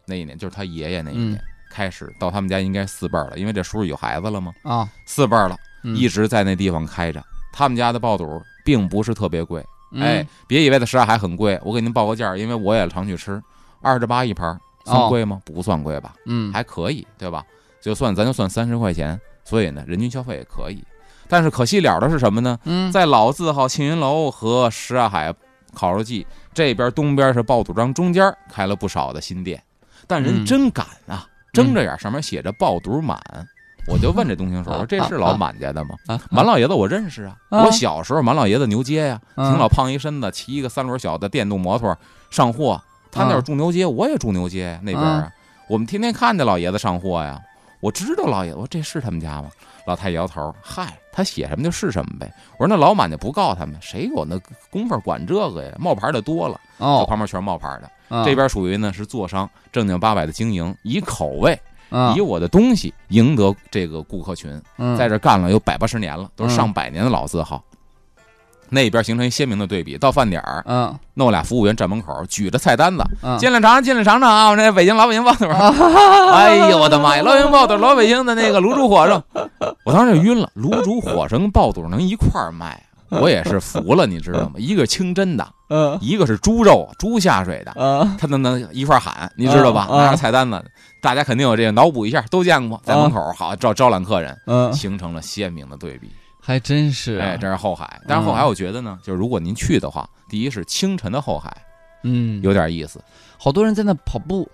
那一年就是他爷爷那一嗯年、开始到他们家应该四辈儿了，因为这叔有孩子了嘛，啊四辈儿了，嗯一直在那地方开着。他们家的爆肚并不是特别贵，嗯哎，别以为它什刹海很贵，我给您报个价儿，因为我也常去吃，二十八一盘儿，算贵吗？不算贵吧，嗯还可以，对吧？就算咱就算三十块钱，所以呢，人均消费也可以。但是可惜了的是什么呢？嗯在老字号庆云楼和什刹海烤肉季这边东边是爆肚张，中间开了不少的新店，但人嗯真敢啊，睁着眼上面写着爆肚满。我就问这东兴说：“我说这是老满家的吗？啊满老爷子我认识啊，啊我小时候满老爷子牛街呀，嗯挺老胖一身子，骑一个三轮小的电动摩托上货。他那会儿住牛街，我也住牛街那边啊，我们天天看见老爷子上货呀。我知道老爷子，我说这是他们家吗？老太太摇头，嗨，他写什么就是什么呗。我说那老满家不告他们，谁有那功夫管这个呀？冒牌的多了，这哦旁边全是冒牌的。啊这边属于呢是做商，正经八百的经营，以口味，啊以我的东西赢得这个顾客群。嗯在这干了有百八十年了，都是嗯上百年的老字号。那边形成一鲜明的对比，到饭点儿，嗯弄俩服务员站门口，举着菜单子，嗯进来尝尝，进来尝尝啊！我这北京老北京爆肚，哎呦我的妈呀，老北京爆肚，老北京的那个卤煮火烧，我当时就晕了，卤煮火烧跟爆肚能一块儿卖，我也是服了，你知道吗？一个清真的，嗯一个是猪肉，猪下水的，啊他能能一块喊，你知道吧？拿着菜单子，大家肯定有这个脑补一下，都见过，在门口好招招揽客人，嗯，形成了鲜明的对比。还真是啊哎，这是后海，但是后海我觉得呢，就是如果您去的话，第一是清晨的后海嗯有点意思，好多人在那跑步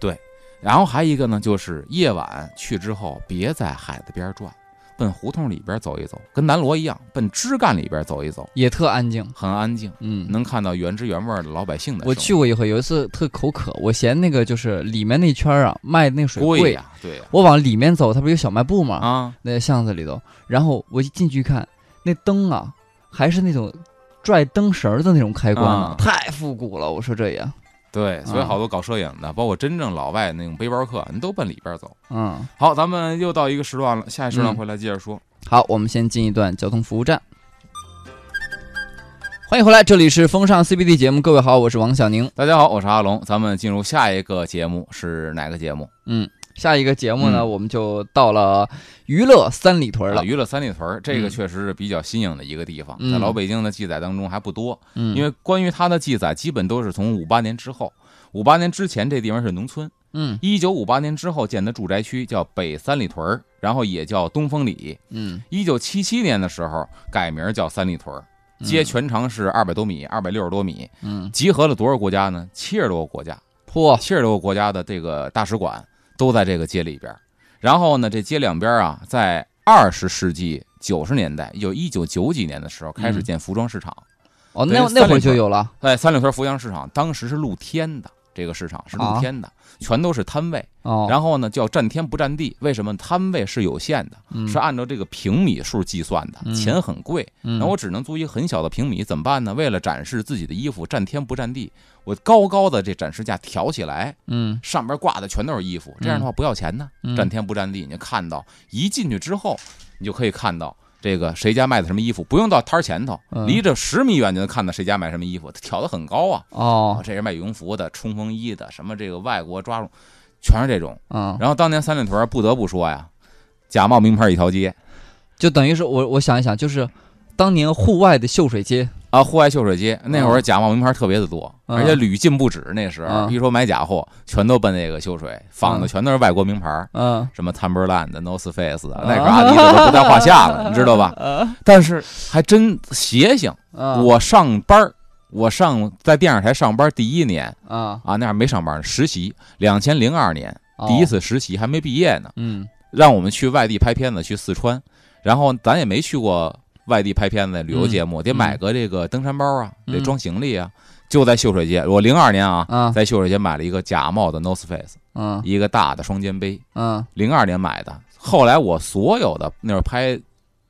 对然后还一个呢，就是夜晚去之后，别在海子边转，奔胡同里边走一走，跟南锣一样，奔枝干里边走一走，也特安静很安静，嗯能看到原汁原味的老百姓的。我去过一回，有一次特口渴，我嫌那个就是里面那圈儿啊卖那水贵呀，对呀，我往里面走，它不是有小卖部吗？啊，那巷子里头，然后我一进去看，那灯啊，还是那种拽灯绳的那种开关呢，啊太复古了。我说这也，对，所以啊好多搞摄影的，包括真正老外那种背包客，你都奔里边走。嗯，好，咱们又到一个时段了，下一时段嗯回来接着说。好，我们先进一段交通服务站。欢迎回来，这里是风尚 CBD 节目，各位好，我是王小宁。大家好，我是阿龙，咱们进入下一个节目是哪个节目？嗯，下一个节目呢，嗯我们就到了娱乐三里屯了。啊娱乐三里屯儿，这个嗯确实是比较新颖的一个地方，嗯在老北京的记载当中还不多，嗯，因为关于它的记载基本都是从五八年之后。五八年之前，这地方是农村。嗯一九五八年之后建的住宅区叫北三里屯儿，然后也叫东风里。嗯，一九七七年的时候改名叫三里屯儿，街全长是二百多米，二百六十多米，嗯，集合了多少国家呢？七十多个国家，嚯，七十多个国家的这个大使馆都在这个街里边儿。然后呢，这街两边啊，在二十世纪九十年代，也就一九九几年的时候开始嗯建服装市场。哦，那那会就有了。哎三里屯服装市场，当时是露天的，这个市场是露天的，全都是摊位。哦，然后呢，叫占天不占地，为什么？摊位是有限的，嗯是按照这个平米数计算的，嗯钱很贵。嗯那我只能租一个很小的平米，怎么办呢？为了展示自己的衣服，占天不占地，我高高的这展示架挑起来，嗯上边挂的全都是衣服，这样的话不要钱呢，嗯占天不占地。你就看到一进去之后，你就可以看到这个谁家卖的什么衣服，不用到摊儿前头，嗯离着十米远就能看到谁家卖什么衣服，挑的很高啊。哦，这是卖羽绒服的、冲锋衣的，什么这个外国抓绒，全是这种。嗯，然后当年三里屯不得不说呀，假冒名牌一条街就等于是我我想一想，就是当年户外的秀水街，啊，户外秀水街那会儿假冒名牌特别的多，嗯而且屡禁不止。那时候嗯一说买假货，全都奔那个秀水，仿的嗯全都是外国名牌，嗯，什么 Timberland、North Face 啊，啊。那个阿迪的都不在话下了，你知道吧？啊。但是还真邪性。啊，我上班儿，我上在电视台上班第一年啊。啊，那会儿没上班呢，实习，两千零二年第一，次实习，还没毕业呢，哦嗯。让我们去外地拍片子，去四川，然后咱也没去过外地拍片子旅游节目，得买个这个登山包啊，嗯。得装行李啊，就在秀水街，我零二年啊，啊。在秀水街买了一个假冒的 North Face，嗯一个大的双肩背，嗯零二年买的，后来我所有的那会儿拍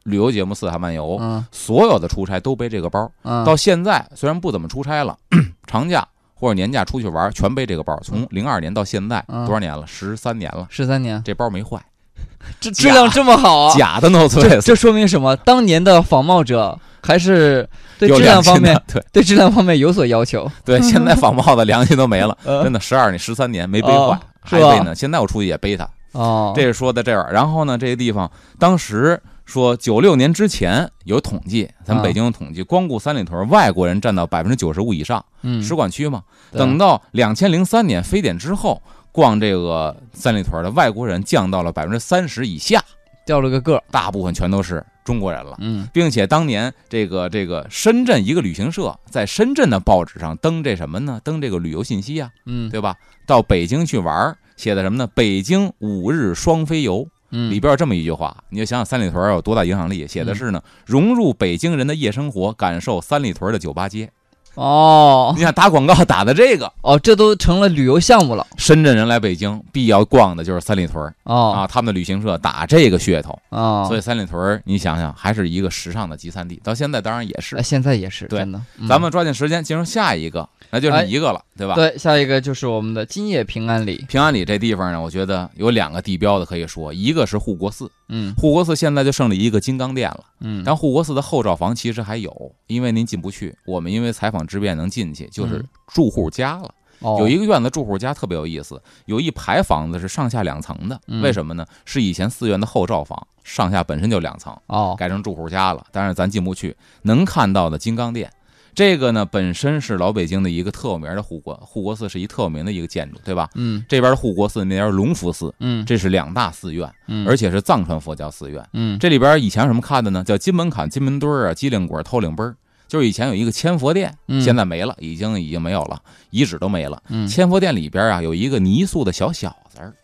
旅游节目《四海漫游》，嗯所有的出差都背这个包。嗯，到现在虽然不怎么出差了，长假或者年假出去玩，全背这个包。从零二年到现在嗯多少年了？十三年了，十三年，这包没坏，这质量这么好啊！假的这 Face，这说明什么？当年的仿冒者还是对质量方面对对质量方面有所要求。对，现在仿冒的良心都没了，呃 真的十二年十三年没背哦坏，还背呢。现在我出去也背它，哦，这是说的这儿。然后呢，这个地方当时说九六年之前有统计，咱们啊北京有统计，光顾三里屯外国人占到百分之九十五以上，嗯，使馆区嘛。等到两千零三年非典之后，逛这个三里屯的外国人降到了百分之三十以下，掉了个个儿。大部分全都是中国人了。嗯并且当年这个这个深圳一个旅行社在深圳的报纸上登这什么呢？登这个旅游信息啊，嗯对吧？到北京去玩，写的什么呢？北京五日双飞游嗯，里边有这么一句话，你就想想三里屯有多大影响力，写的是呢，融入北京人的夜生活，感受三里屯的酒吧街。哦。你想打广告打的这个，哦，这都成了旅游项目了。深圳人来北京必要逛的就是三里屯儿。哦。啊，他们的旅行社打这个噱头，哦，所以三里屯儿你想想还是一个时尚的集散地，到现在当然也是。哎。现在也是对。真的。嗯。咱们抓紧时间进入下一个，那就哎。是一个了，对吧？对下一个就是我们的今夜平安里。平安里这地方呢，我觉得有两个地标的可以说，一个是护国寺，嗯护国寺现在就剩了一个金刚殿了。嗯，但护国寺的后罩房其实还有，因为您进不去，我们因为采访之便能进去，就是嗯住户家了。哦有一个院子住户家特别有意思，有一排房子是上下两层的，嗯为什么呢？是以前寺院的后罩房，上下本身就两层，哦改成住户家了，但是咱进不去。能看到的金刚殿，这个呢本身是老北京的一个特有名的护国护国寺，是一特有名的一个建筑，对吧？嗯。这边的护国寺，那边是隆福寺，嗯。这是两大寺院，嗯，而且是藏传佛教寺院。嗯。这里边以前什么看的呢？叫金门槛、金门墩儿啊、机灵鬼、偷灵奔儿，就是以前有一个千佛殿，嗯。现在没了，已经已经没有了，遗址都没了。嗯。千佛殿里边啊有一个泥塑的小小子儿，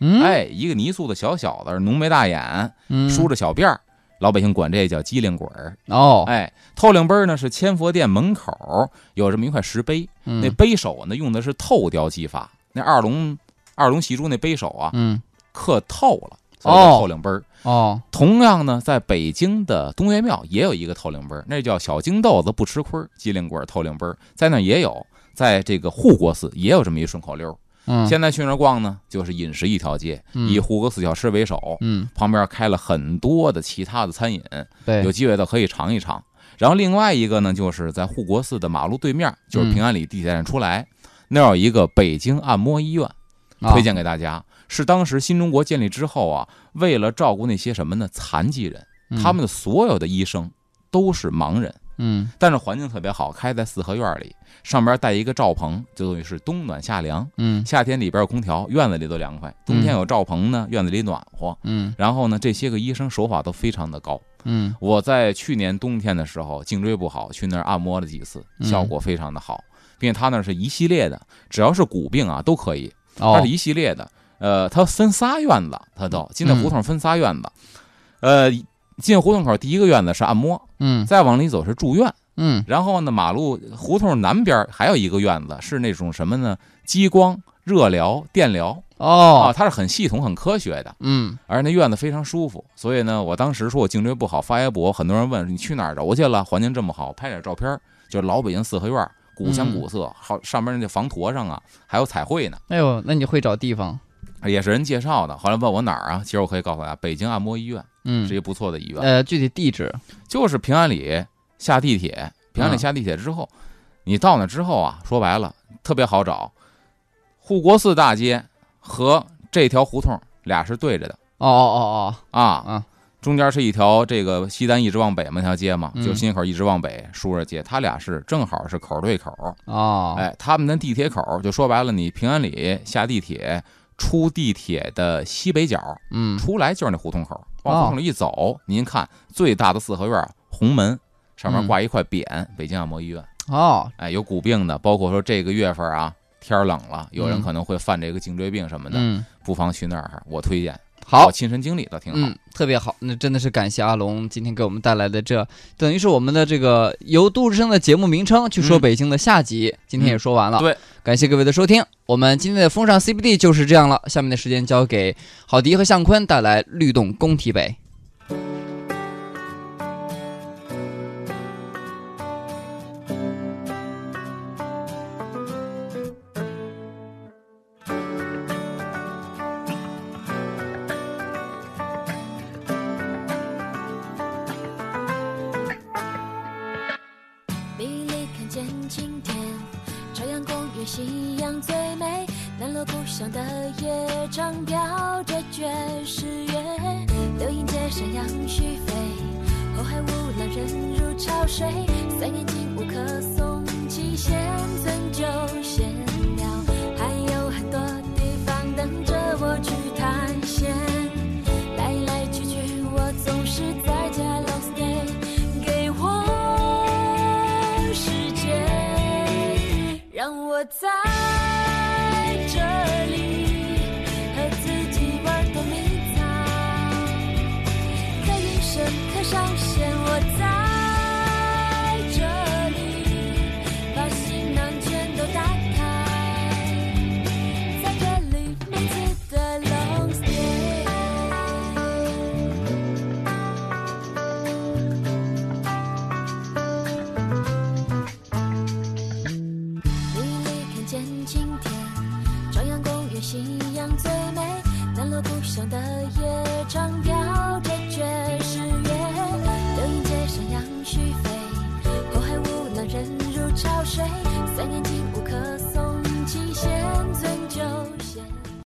嗯。哎，一个泥塑的小小子儿，浓眉大眼，嗯。梳着小辫儿，老百姓管这叫机灵鬼儿。哦哎，头领奔儿呢是千佛殿门口有这么一块石碑，那嗯碑首呢用的是透雕技法，那二龙二龙戏珠那碑首啊嗯刻透了，所以透灵杯儿。哦同样呢，在北京的东岳庙也有一个透灵杯儿，那叫小金豆子不吃亏儿，机灵鬼儿透灵杯儿，在那也有，在这个护国寺也有这么一顺口溜儿。嗯。现在去那儿逛呢，就是饮食一条街，嗯。以护国寺小吃为首，嗯。旁边开了很多的其他的餐饮，对。有机会的可以尝一尝。然后另外一个呢，就是在护国寺的马路对面，就是平安里地铁站出来，那儿有一个北京按摩医院，啊。推荐给大家。是当时新中国建立之后啊，为了照顾那些什么呢残疾人，他们的所有的医生都是盲人，嗯。但是环境特别好，开在四合院里，上边带一个罩棚，就等于是冬暖夏凉。嗯。夏天里边有空调，院子里都凉快；冬天有罩棚呢，院子里暖和。嗯。然后呢，这些个医生手法都非常的高。嗯。我在去年冬天的时候颈椎不好，去那儿按摩了几次，嗯。效果非常的好，并且他那儿是一系列的，只要是骨病啊都可以，它哦是一系列的。呃，它分仨院子，它都进那胡同分仨院子。呃，进胡同口第一个院子是按摩，嗯再往里走是住院，嗯然后呢，马路胡同南边还有一个院子是那种什么呢？激光、热疗、电疗啊，哦它是很系统、很科学的。嗯而那院子非常舒服，所以呢，我当时说我颈椎不好，发微博，很多人问你去哪儿揉去了，环境这么好，拍点照片，就是老北京四合院，古香古色，好上面那房坨上啊还有彩绘呢，哎呦，那你会找地方？也是人介绍的。后来问我哪儿啊，其实我可以告诉大家，北京按摩医院嗯是一不错的医院，呃，具体地址就是平安里下地铁，平安里嗯下地铁之后，你到那之后啊，说白了特别好找，护国寺大街和这条胡同俩是对着的哦哦哦啊。哦啊啊中间是一条这个西单一直往北嘛那条街嘛，嗯就新街口一直往北竖着街，他俩是正好是口对口。哦，哎，他们的地铁口就说白了，你平安里下地铁，出地铁的西北角，嗯，出来就是那胡同口，往胡同里一走，您看最大的四合院红门上面嗯。挂一块匾，北京按摩医院。哦，哎，有骨病的，包括说这个月份啊，天冷了，有人嗯。可能会犯这个颈椎病什么的，嗯，不妨去那儿。我推荐，好，亲身经历倒挺好。嗯，特别好，那真的是感谢阿龙今天给我们带来的这，等于是我们的这个由杜志生的节目名称去说嗯北京的下集，今天也说完了。对，感谢各位的收听，我们今天的风尚 CBD 就是这样了。下面的时间交给郝迪和向坤带来律动工体北。夕阳最美。南锣鼓巷的夜唱飘着爵士乐，流莺街上杨絮飞，后海无浪人如潮水。三眼睛无可送，七仙尊酒仙